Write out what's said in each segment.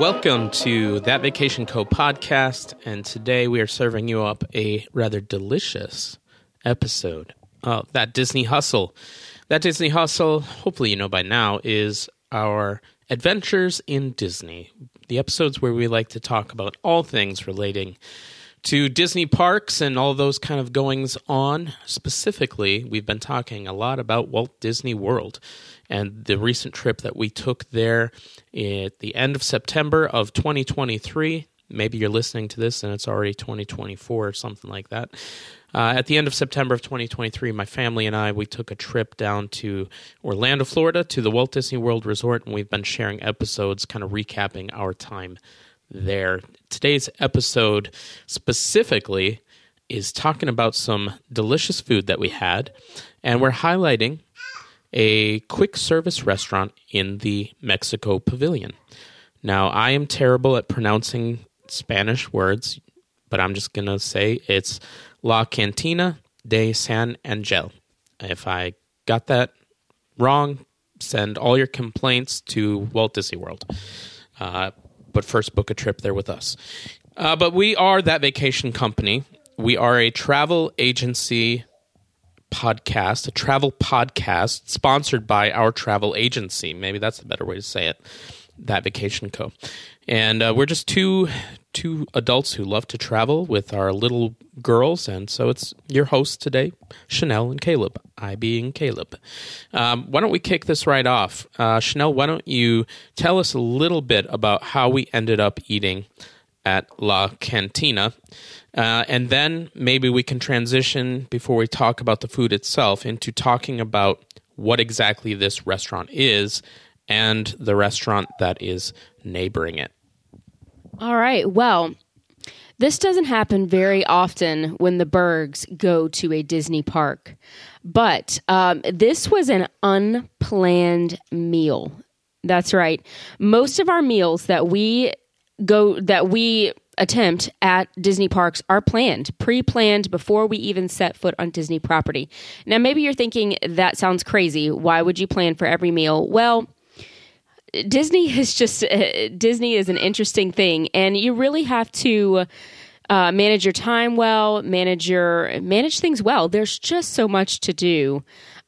Welcome to That Vacation Co podcast, and today we are serving you up a rather delicious episode of That Disney Hustle. That Disney Hustle, hopefully you know by now, is our adventures in Disney. The episodes where we like to talk about all things relating to Disney parks and all those kind of goings on. Specifically, we've been talking a lot about Walt Disney World and the recent trip that we took there at the end of September of 2023. Maybe you're listening to this and it's already 2024 or something like that. Uh, at the end of September of 2023, my family and I we took a trip down to Orlando, Florida, to the Walt Disney World Resort, and we've been sharing episodes, kind of recapping our time there. Today's episode specifically is talking about some delicious food that we had, and we're highlighting a quick service restaurant in the Mexico Pavilion. Now, I am terrible at pronouncing Spanish words, but I'm just going to say it's La Cantina de San Angel. If I got that wrong, send all your complaints to Walt Disney World. Uh, but first, book a trip there with us. Uh, but we are that vacation company. We are a travel agency podcast, a travel podcast sponsored by our travel agency. Maybe that's the better way to say it. That Vacation Co. And uh, we're just two two adults who love to travel with our little girls, and so it's your hosts today, Chanel and Caleb. I being Caleb. Um, why don't we kick this right off, uh, Chanel? Why don't you tell us a little bit about how we ended up eating at La Cantina? Uh, and then maybe we can transition before we talk about the food itself into talking about what exactly this restaurant is and the restaurant that is neighboring it. All right. Well, this doesn't happen very often when the Bergs go to a Disney park, but um, this was an unplanned meal. That's right. Most of our meals that we go that we attempt at Disney parks are planned, pre planned before we even set foot on Disney property. Now, maybe you're thinking that sounds crazy. Why would you plan for every meal? Well, Disney is just uh, Disney is an interesting thing, and you really have to uh, manage your time well, manage your manage things well. There's just so much to do.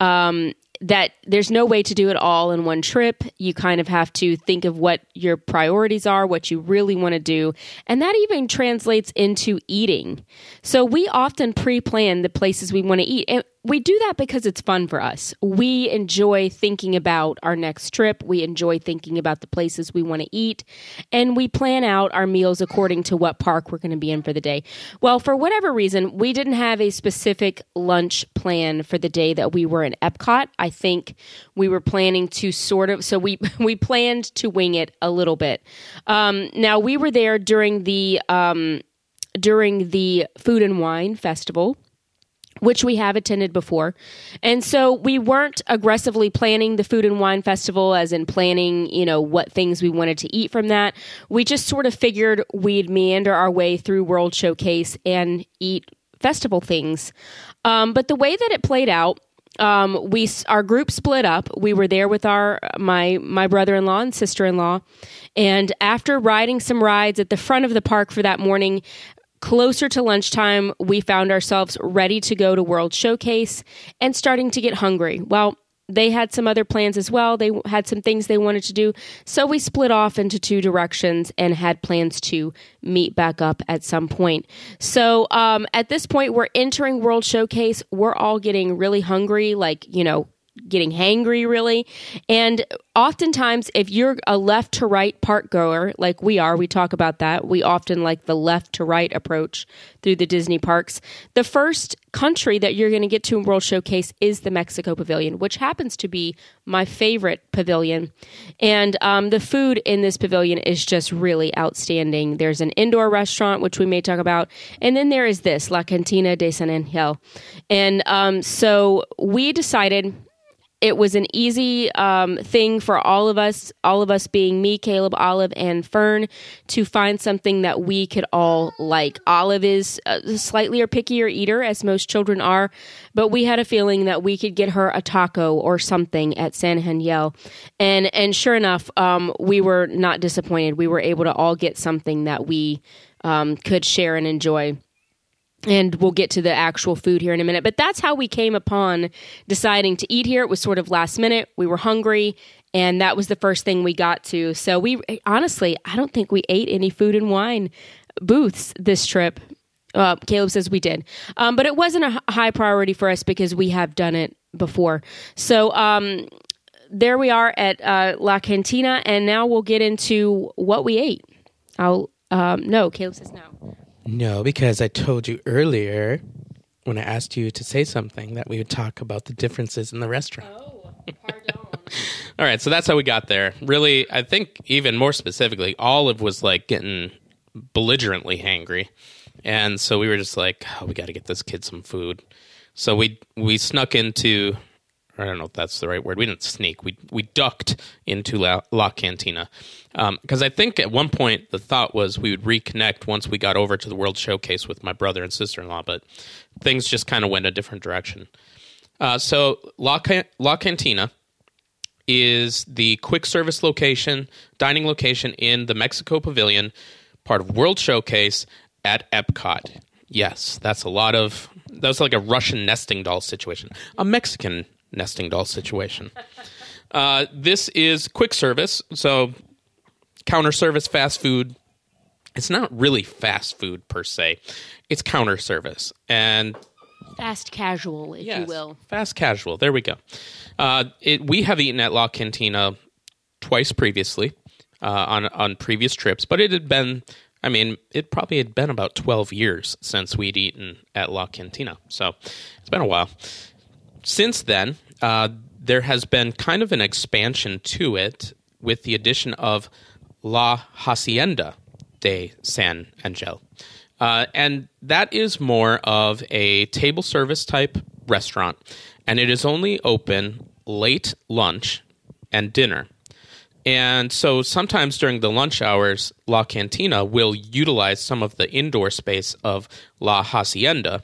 Um, that there's no way to do it all in one trip. You kind of have to think of what your priorities are, what you really want to do. And that even translates into eating. So we often pre plan the places we want to eat. And we do that because it's fun for us. We enjoy thinking about our next trip. We enjoy thinking about the places we want to eat. And we plan out our meals according to what park we're going to be in for the day. Well, for whatever reason, we didn't have a specific lunch plan for the day that we were in Epcot. I think we were planning to sort of, so we, we planned to wing it a little bit. Um, now, we were there during the, um, during the Food and Wine Festival which we have attended before. And so we weren't aggressively planning the food and wine festival as in planning, you know, what things we wanted to eat from that. We just sort of figured we'd meander our way through World Showcase and eat festival things. Um, but the way that it played out, um, we our group split up. We were there with our my my brother in law and sister in law, and after riding some rides at the front of the park for that morning, Closer to lunchtime, we found ourselves ready to go to World Showcase and starting to get hungry. Well, they had some other plans as well. They had some things they wanted to do. So we split off into two directions and had plans to meet back up at some point. So um, at this point, we're entering World Showcase. We're all getting really hungry, like, you know, getting hangry really. And oftentimes if you're a left to right park goer like we are we talk about that we often like the left to right approach through the disney parks. The first country that you're going to get to in world showcase is the mexico pavilion which happens to be my favorite pavilion. And um, the food in this pavilion is just really outstanding. There's an indoor restaurant which we may talk about and then there is this la cantina de san angel. And um, so we decided it was an easy um, thing for all of us, all of us being me, Caleb, Olive, and Fern, to find something that we could all like. Olive is a slightly or pickier eater, as most children are, but we had a feeling that we could get her a taco or something at San Angel, and and sure enough, um, we were not disappointed. We were able to all get something that we um, could share and enjoy and we'll get to the actual food here in a minute. But that's how we came upon deciding to eat here. It was sort of last minute. We were hungry, and that was the first thing we got to. So we honestly, I don't think we ate any food and wine booths this trip. Uh, Caleb says we did, um, but it wasn't a high priority for us because we have done it before. So um, there we are at uh, La Cantina, and now we'll get into what we ate. I'll um, no, Caleb says no. No, because I told you earlier when I asked you to say something that we would talk about the differences in the restaurant. Oh, pardon. All right, so that's how we got there. Really, I think even more specifically, Olive was like getting belligerently hangry. And so we were just like, oh, we got to get this kid some food. So we we snuck into I don't know if that's the right word. We didn't sneak. We we ducked into La, La Cantina because um, I think at one point the thought was we would reconnect once we got over to the World Showcase with my brother and sister in law, but things just kind of went a different direction. Uh, so La, La Cantina is the quick service location, dining location in the Mexico Pavilion, part of World Showcase at Epcot. Yes, that's a lot of. That was like a Russian nesting doll situation, a Mexican nesting doll situation. Uh, this is quick service, so counter service fast food. It's not really fast food per se. It's counter service and fast casual, if yes, you will. Fast casual. There we go. Uh, it, we have eaten at La Cantina twice previously uh, on on previous trips, but it had been. I mean, it probably had been about twelve years since we'd eaten at La Cantina, so it's been a while since then, uh, there has been kind of an expansion to it with the addition of La Hacienda de San Angel. Uh, and that is more of a table service type restaurant, and it is only open late lunch and dinner. And so sometimes during the lunch hours, La Cantina will utilize some of the indoor space of La Hacienda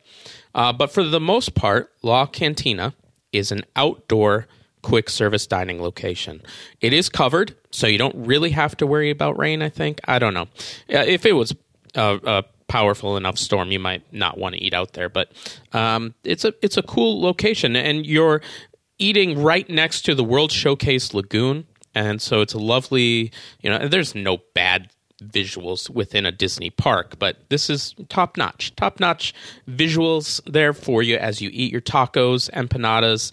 uh, but for the most part, La Cantina is an outdoor quick service dining location. It is covered, so you don't really have to worry about rain, I think. I don't know. Uh, if it was a, a, powerful enough storm, you might not want to eat out there, but um, it's a it's a cool location and you're eating right next to the World Showcase Lagoon and so it's a lovely, you know, there's no bad visuals within a Disney park, but this is top notch. Top notch visuals there for you as you eat your tacos, empanadas,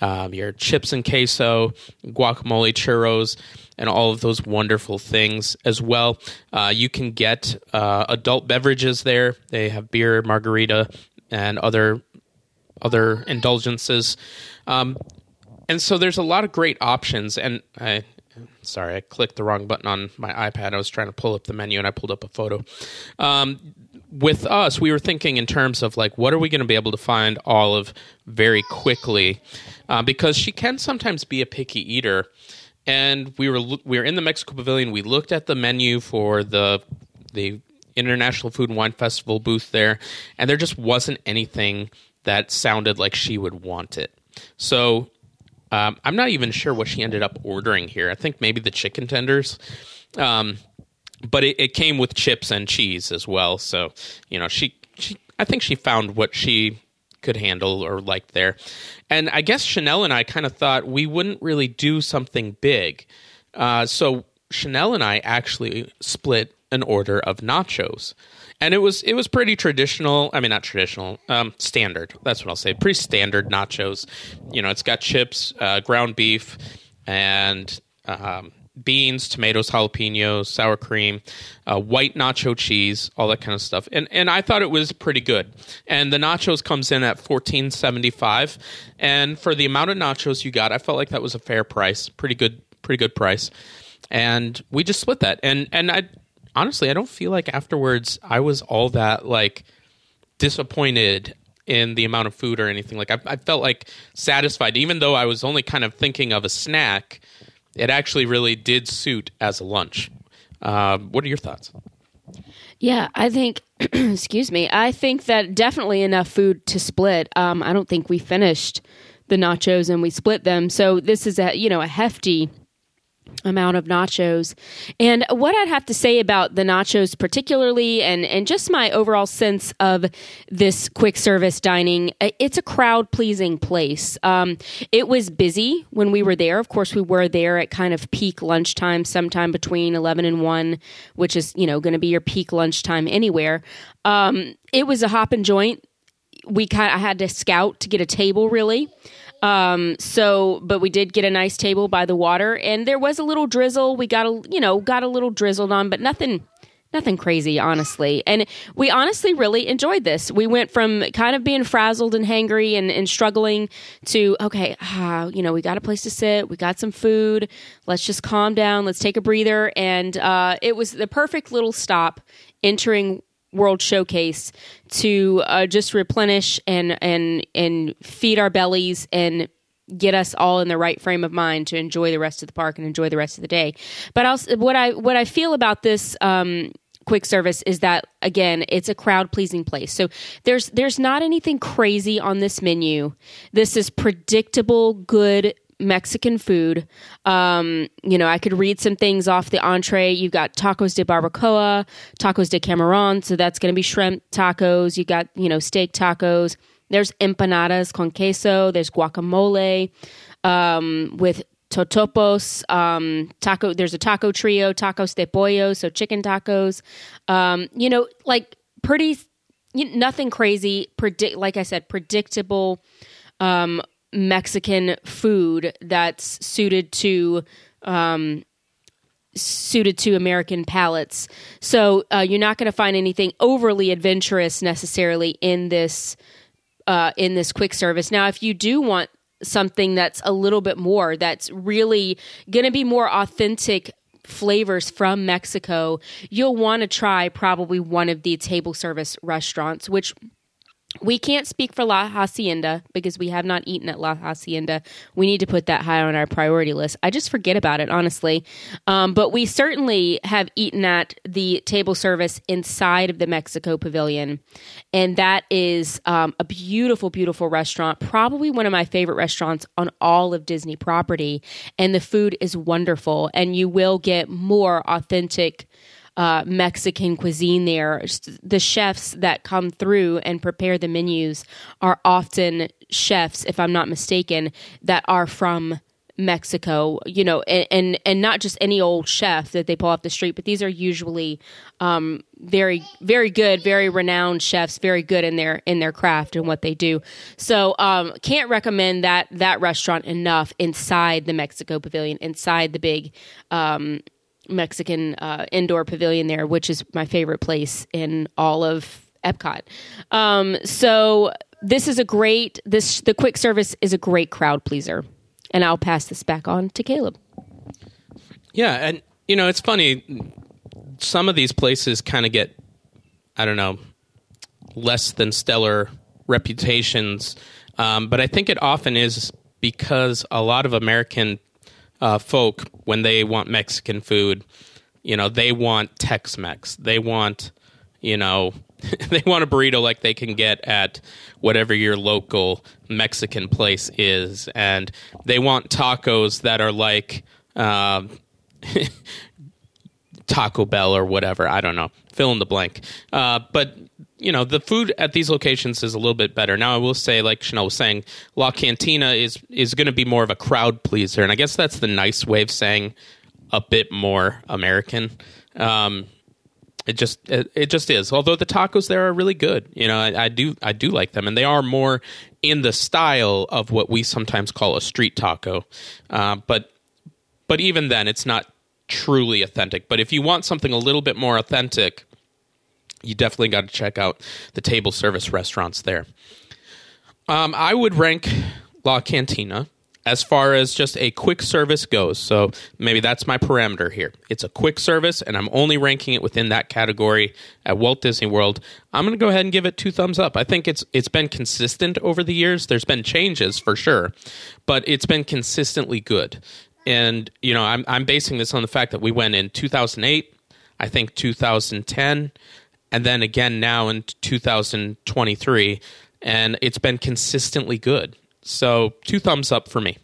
um, your chips and queso, guacamole, churros, and all of those wonderful things as well. Uh, you can get uh, adult beverages there. They have beer, margarita, and other other indulgences. Um, and so there's a lot of great options, and I sorry, I clicked the wrong button on my iPad. I was trying to pull up the menu and I pulled up a photo. Um, with us, we were thinking in terms of like, what are we going to be able to find Olive very quickly? Uh, because she can sometimes be a picky eater. And we were we were in the Mexico Pavilion. We looked at the menu for the the International Food and Wine Festival booth there, and there just wasn't anything that sounded like she would want it. So um, I'm not even sure what she ended up ordering here. I think maybe the chicken tenders. Um, but it, it, came with chips and cheese as well. So, you know, she, she, I think she found what she could handle or liked there. And I guess Chanel and I kind of thought we wouldn't really do something big. Uh, so Chanel and I actually split an order of nachos and it was it was pretty traditional. I mean, not traditional, um, standard. That's what I'll say. Pretty standard nachos. You know, it's got chips, uh, ground beef, and um, beans, tomatoes, jalapenos, sour cream, uh, white nacho cheese, all that kind of stuff. And and I thought it was pretty good. And the nachos comes in at fourteen seventy five, and for the amount of nachos you got, I felt like that was a fair price. Pretty good, pretty good price. And we just split that. And and I honestly, I don't feel like afterwards I was all that like disappointed in the amount of food or anything. Like I, I felt like satisfied, even though I was only kind of thinking of a snack. It actually really did suit as a lunch. Uh, what are your thoughts? Yeah, I think, excuse me, I think that definitely enough food to split. Um, I don't think we finished the nachos and we split them. So this is a, you know, a hefty amount of nachos. And what I'd have to say about the nachos particularly and and just my overall sense of this quick service dining, it's a crowd pleasing place. Um, it was busy when we were there. Of course, we were there at kind of peak lunchtime, sometime between 11 and 1, which is, you know, going to be your peak lunchtime anywhere. Um, it was a hop and joint. We kind of had to scout to get a table really. Um, so, but we did get a nice table by the water, and there was a little drizzle. We got a, you know, got a little drizzled on, but nothing, nothing crazy, honestly. And we honestly really enjoyed this. We went from kind of being frazzled and hangry and, and struggling to, okay, ah, you know, we got a place to sit, we got some food. Let's just calm down. Let's take a breather. And uh, it was the perfect little stop entering World Showcase to uh, just replenish and and and feed our bellies and get us all in the right frame of mind to enjoy the rest of the park and enjoy the rest of the day. But also, what I what I feel about this. Um, quick service is that again it's a crowd pleasing place so there's there's not anything crazy on this menu this is predictable good Mexican food. Um, you know, I could read some things off the entree. You've got tacos de barbacoa, tacos de camarón, so that's going to be shrimp tacos. You got, you know, steak tacos. There's empanadas con queso. There's guacamole um, with totopos. Um, taco. There's a taco trio, tacos de pollo, so chicken tacos. Um, you know, like pretty, you, nothing crazy. Predict, like I said, predictable. Um, Mexican food that's suited to um, suited to American palates. So uh, you're not going to find anything overly adventurous necessarily in this uh, in this quick service. Now, if you do want something that's a little bit more, that's really going to be more authentic flavors from Mexico, you'll want to try probably one of the table service restaurants, which we can't speak for La Hacienda because we have not eaten at La Hacienda. We need to put that high on our priority list. I just forget about it, honestly. Um, but we certainly have eaten at the table service inside of the Mexico Pavilion. And that is um, a beautiful, beautiful restaurant. Probably one of my favorite restaurants on all of Disney property. And the food is wonderful. And you will get more authentic uh, Mexican cuisine there. The chefs that come through and prepare the menus are often chefs, if I'm not mistaken, that are from Mexico, you know, and, and, and not just any old chef that they pull off the street, but these are usually um, very very good, very renowned chefs, very good in their in their craft and what they do. So um, can't recommend that that restaurant enough inside the Mexico Pavilion, inside the big um, Mexican uh, indoor pavilion there, which is my favorite place in all of Epcot. Um, so this is a great this the quick service is a great crowd pleaser, and I'll pass this back on to Caleb. Yeah, and you know it's funny. Some of these places kind of get, I don't know, less than stellar reputations, um, but I think it often is because a lot of American uh, folk when they want Mexican food, you know, they want Tex-Mex. They want, you know, they want a burrito like they can get at whatever your local Mexican place is, and they want tacos that are like uh, Taco Bell or whatever. I don't know. Fill in the blank. Uh, but you know the food at these locations is a little bit better. Now I will say, like Chanel was saying, La Cantina is is going to be more of a crowd pleaser, and I guess that's the nice way of saying a bit more American. Um, it just it, it, just is. Although the tacos there are really good, you know, I, I, do I do like them, and they are more in the style of what we sometimes call a street taco. Uh, but but even then, it's not truly authentic. But if you want something a little bit more authentic, you definitely got to check out the table service restaurants there. Um, I would rank La Cantina as far as just a quick service goes. So maybe that's my parameter here. It's a quick service, and I'm only ranking it within that category at Walt Disney World. I'm going to go ahead and give it two thumbs up. I think it's it's been consistent over the years. There's been changes for sure, but it's been consistently good. And you know, I'm I'm basing this on the fact that we went in 2008, I think 2010, and then again now in 2023, and it's been consistently good. So two thumbs up for me.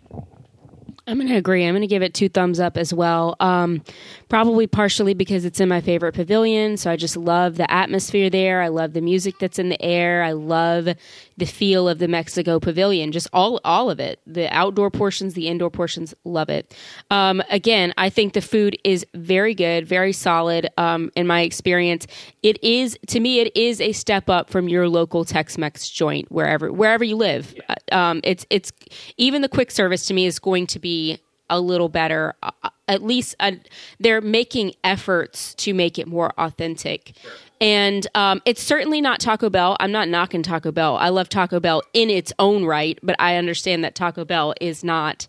I'm going to agree. I'm going to give it two thumbs up as well. Um, probably partially because it's in my favorite pavilion. So I just love the atmosphere there. I love the music that's in the air. I love the feel of the Mexico pavilion. Just all all of it. The outdoor portions, the indoor portions, love it. Um, again, I think the food is very good, very solid. Um, in my experience, it is to me it is a step up from your local Tex-Mex joint wherever wherever you live. Uh, um, it's it's even the quick service to me is going to be a little better. Uh, at least uh, they're making efforts to make it more authentic. Sure. And um, it's certainly not Taco Bell. I'm not knocking Taco Bell. I love Taco Bell in its own right, but I understand that Taco Bell is not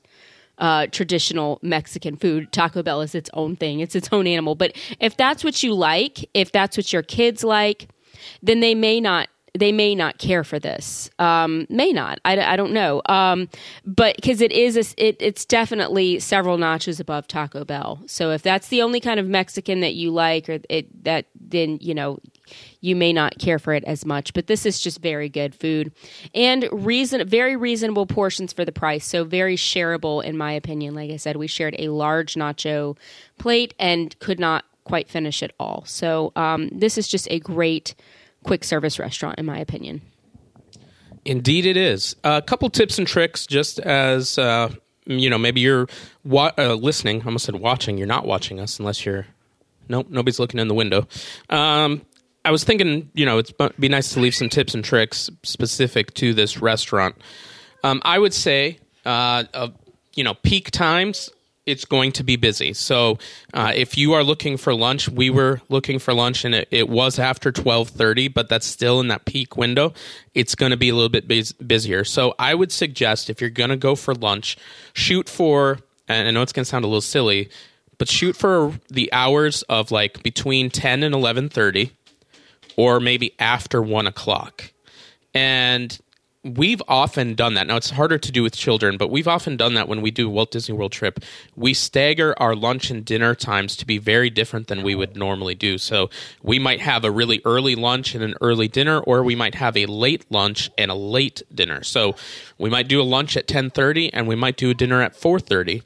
uh, traditional Mexican food. Taco Bell is its own thing, it's its own animal. But if that's what you like, if that's what your kids like, then they may not they may not care for this. Um, may not. I, I don't know. Um, but because it is, a, it, it's definitely several notches above Taco Bell. So if that's the only kind of Mexican that you like, or it that then you know you may not care for it as much. But this is just very good food and reason very reasonable portions for the price. So very shareable in my opinion. Like I said, we shared a large nacho plate and could not quite finish it all. So um, this is just a great quick service restaurant, in my opinion. Indeed, it is. A couple tips and tricks, just as uh, you know, maybe you're wa- uh, listening. I almost said watching. You're not watching us unless you're. Nope, nobody's looking in the window. Um, I was thinking, you know, it'd be nice to leave some tips and tricks specific to this restaurant. Um, I would say, uh, uh, you know, peak times it's going to be busy. So uh, if you are looking for lunch, we were looking for lunch, and it, it was after twelve thirty, but that's still in that peak window. It's going to be a little bit bus- busier. So I would suggest if you're going to go for lunch, shoot for. And I know it's going to sound a little silly, but shoot for the hours of like between ten and eleven thirty, or maybe after one o'clock. And we've often done that. Now it's harder to do with children, but we've often done that when we do Walt Disney World trip. We stagger our lunch and dinner times to be very different than we would normally do. So we might have a really early lunch and an early dinner, or we might have a late lunch and a late dinner. So we might do a lunch at 10:30 and we might do a dinner at 4:30.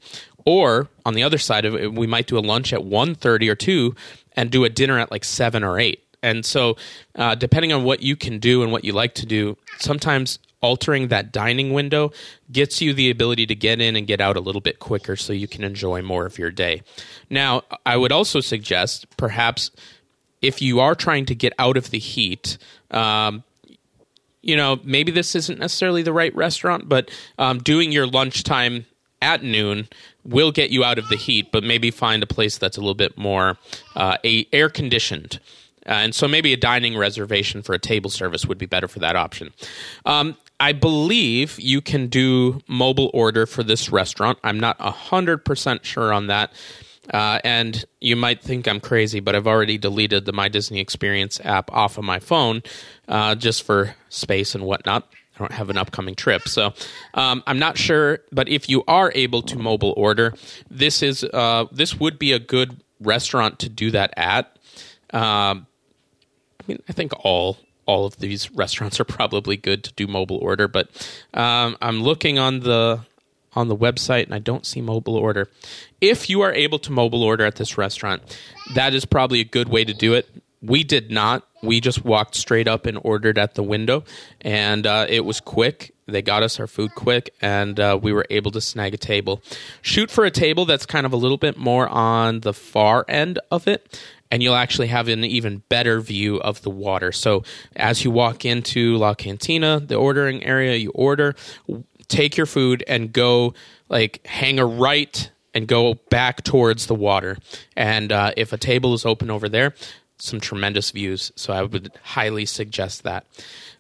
Or on the other side of it, we might do a lunch at 1.30 or 2 and do a dinner at like 7 or 8. And so, uh, depending on what you can do and what you like to do, sometimes altering that dining window gets you the ability to get in and get out a little bit quicker so you can enjoy more of your day. Now, I would also suggest perhaps if you are trying to get out of the heat, um, you know, maybe this isn't necessarily the right restaurant, but um, doing your lunchtime at noon will get you out of the heat, but maybe find a place that's a little bit more uh, air conditioned. Uh, and so maybe a dining reservation for a table service would be better for that option. Um, I believe you can do mobile order for this restaurant. I'm not 100% sure on that. Uh, and you might think I'm crazy, but I've already deleted the My Disney Experience app off of my phone uh, just for space and whatnot. I don't have an upcoming trip, so um, I'm not sure. But if you are able to mobile order, this is uh, this would be a good restaurant to do that at. Um, I mean, I think all all of these restaurants are probably good to do mobile order, but um, I'm looking on the on the website and I don't see mobile order. If you are able to mobile order at this restaurant, that is probably a good way to do it. We did not. We just walked straight up and ordered at the window, and uh, it was quick. They got us our food quick, and uh, we were able to snag a table. Shoot for a table that's kind of a little bit more on the far end of it and you'll actually have an even better view of the water. So as you walk into La Cantina, the ordering area, you order, take your food and go like hang a right and go back towards the water. And uh, if a table is open over there, some tremendous views. So I would highly suggest that.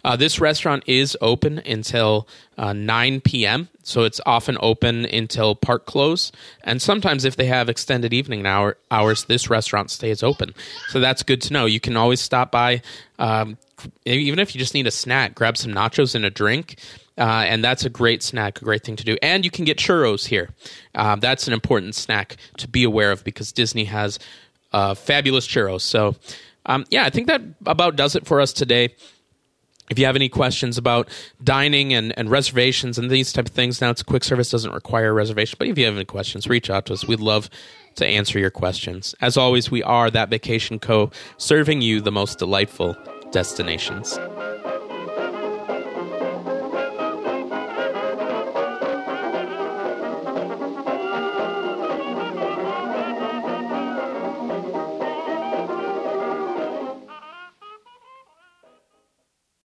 Uh, this restaurant is open until uh, 9 p.m., so it's often open until park close. And sometimes, if they have extended evening hour, hours, this restaurant stays open. So that's good to know. You can always stop by, um, even if you just need a snack, grab some nachos and a drink. Uh, and that's a great snack, a great thing to do. And you can get churros here. Um, that's an important snack to be aware of because Disney has uh, fabulous churros. So, um, yeah, I think that about does it for us today. If you have any questions about dining and, and reservations and these type of things, now it's quick service doesn't require a reservation. But if you have any questions, reach out to us. We'd love to answer your questions. As always, we are that Vacation Co. serving you the most delightful destinations.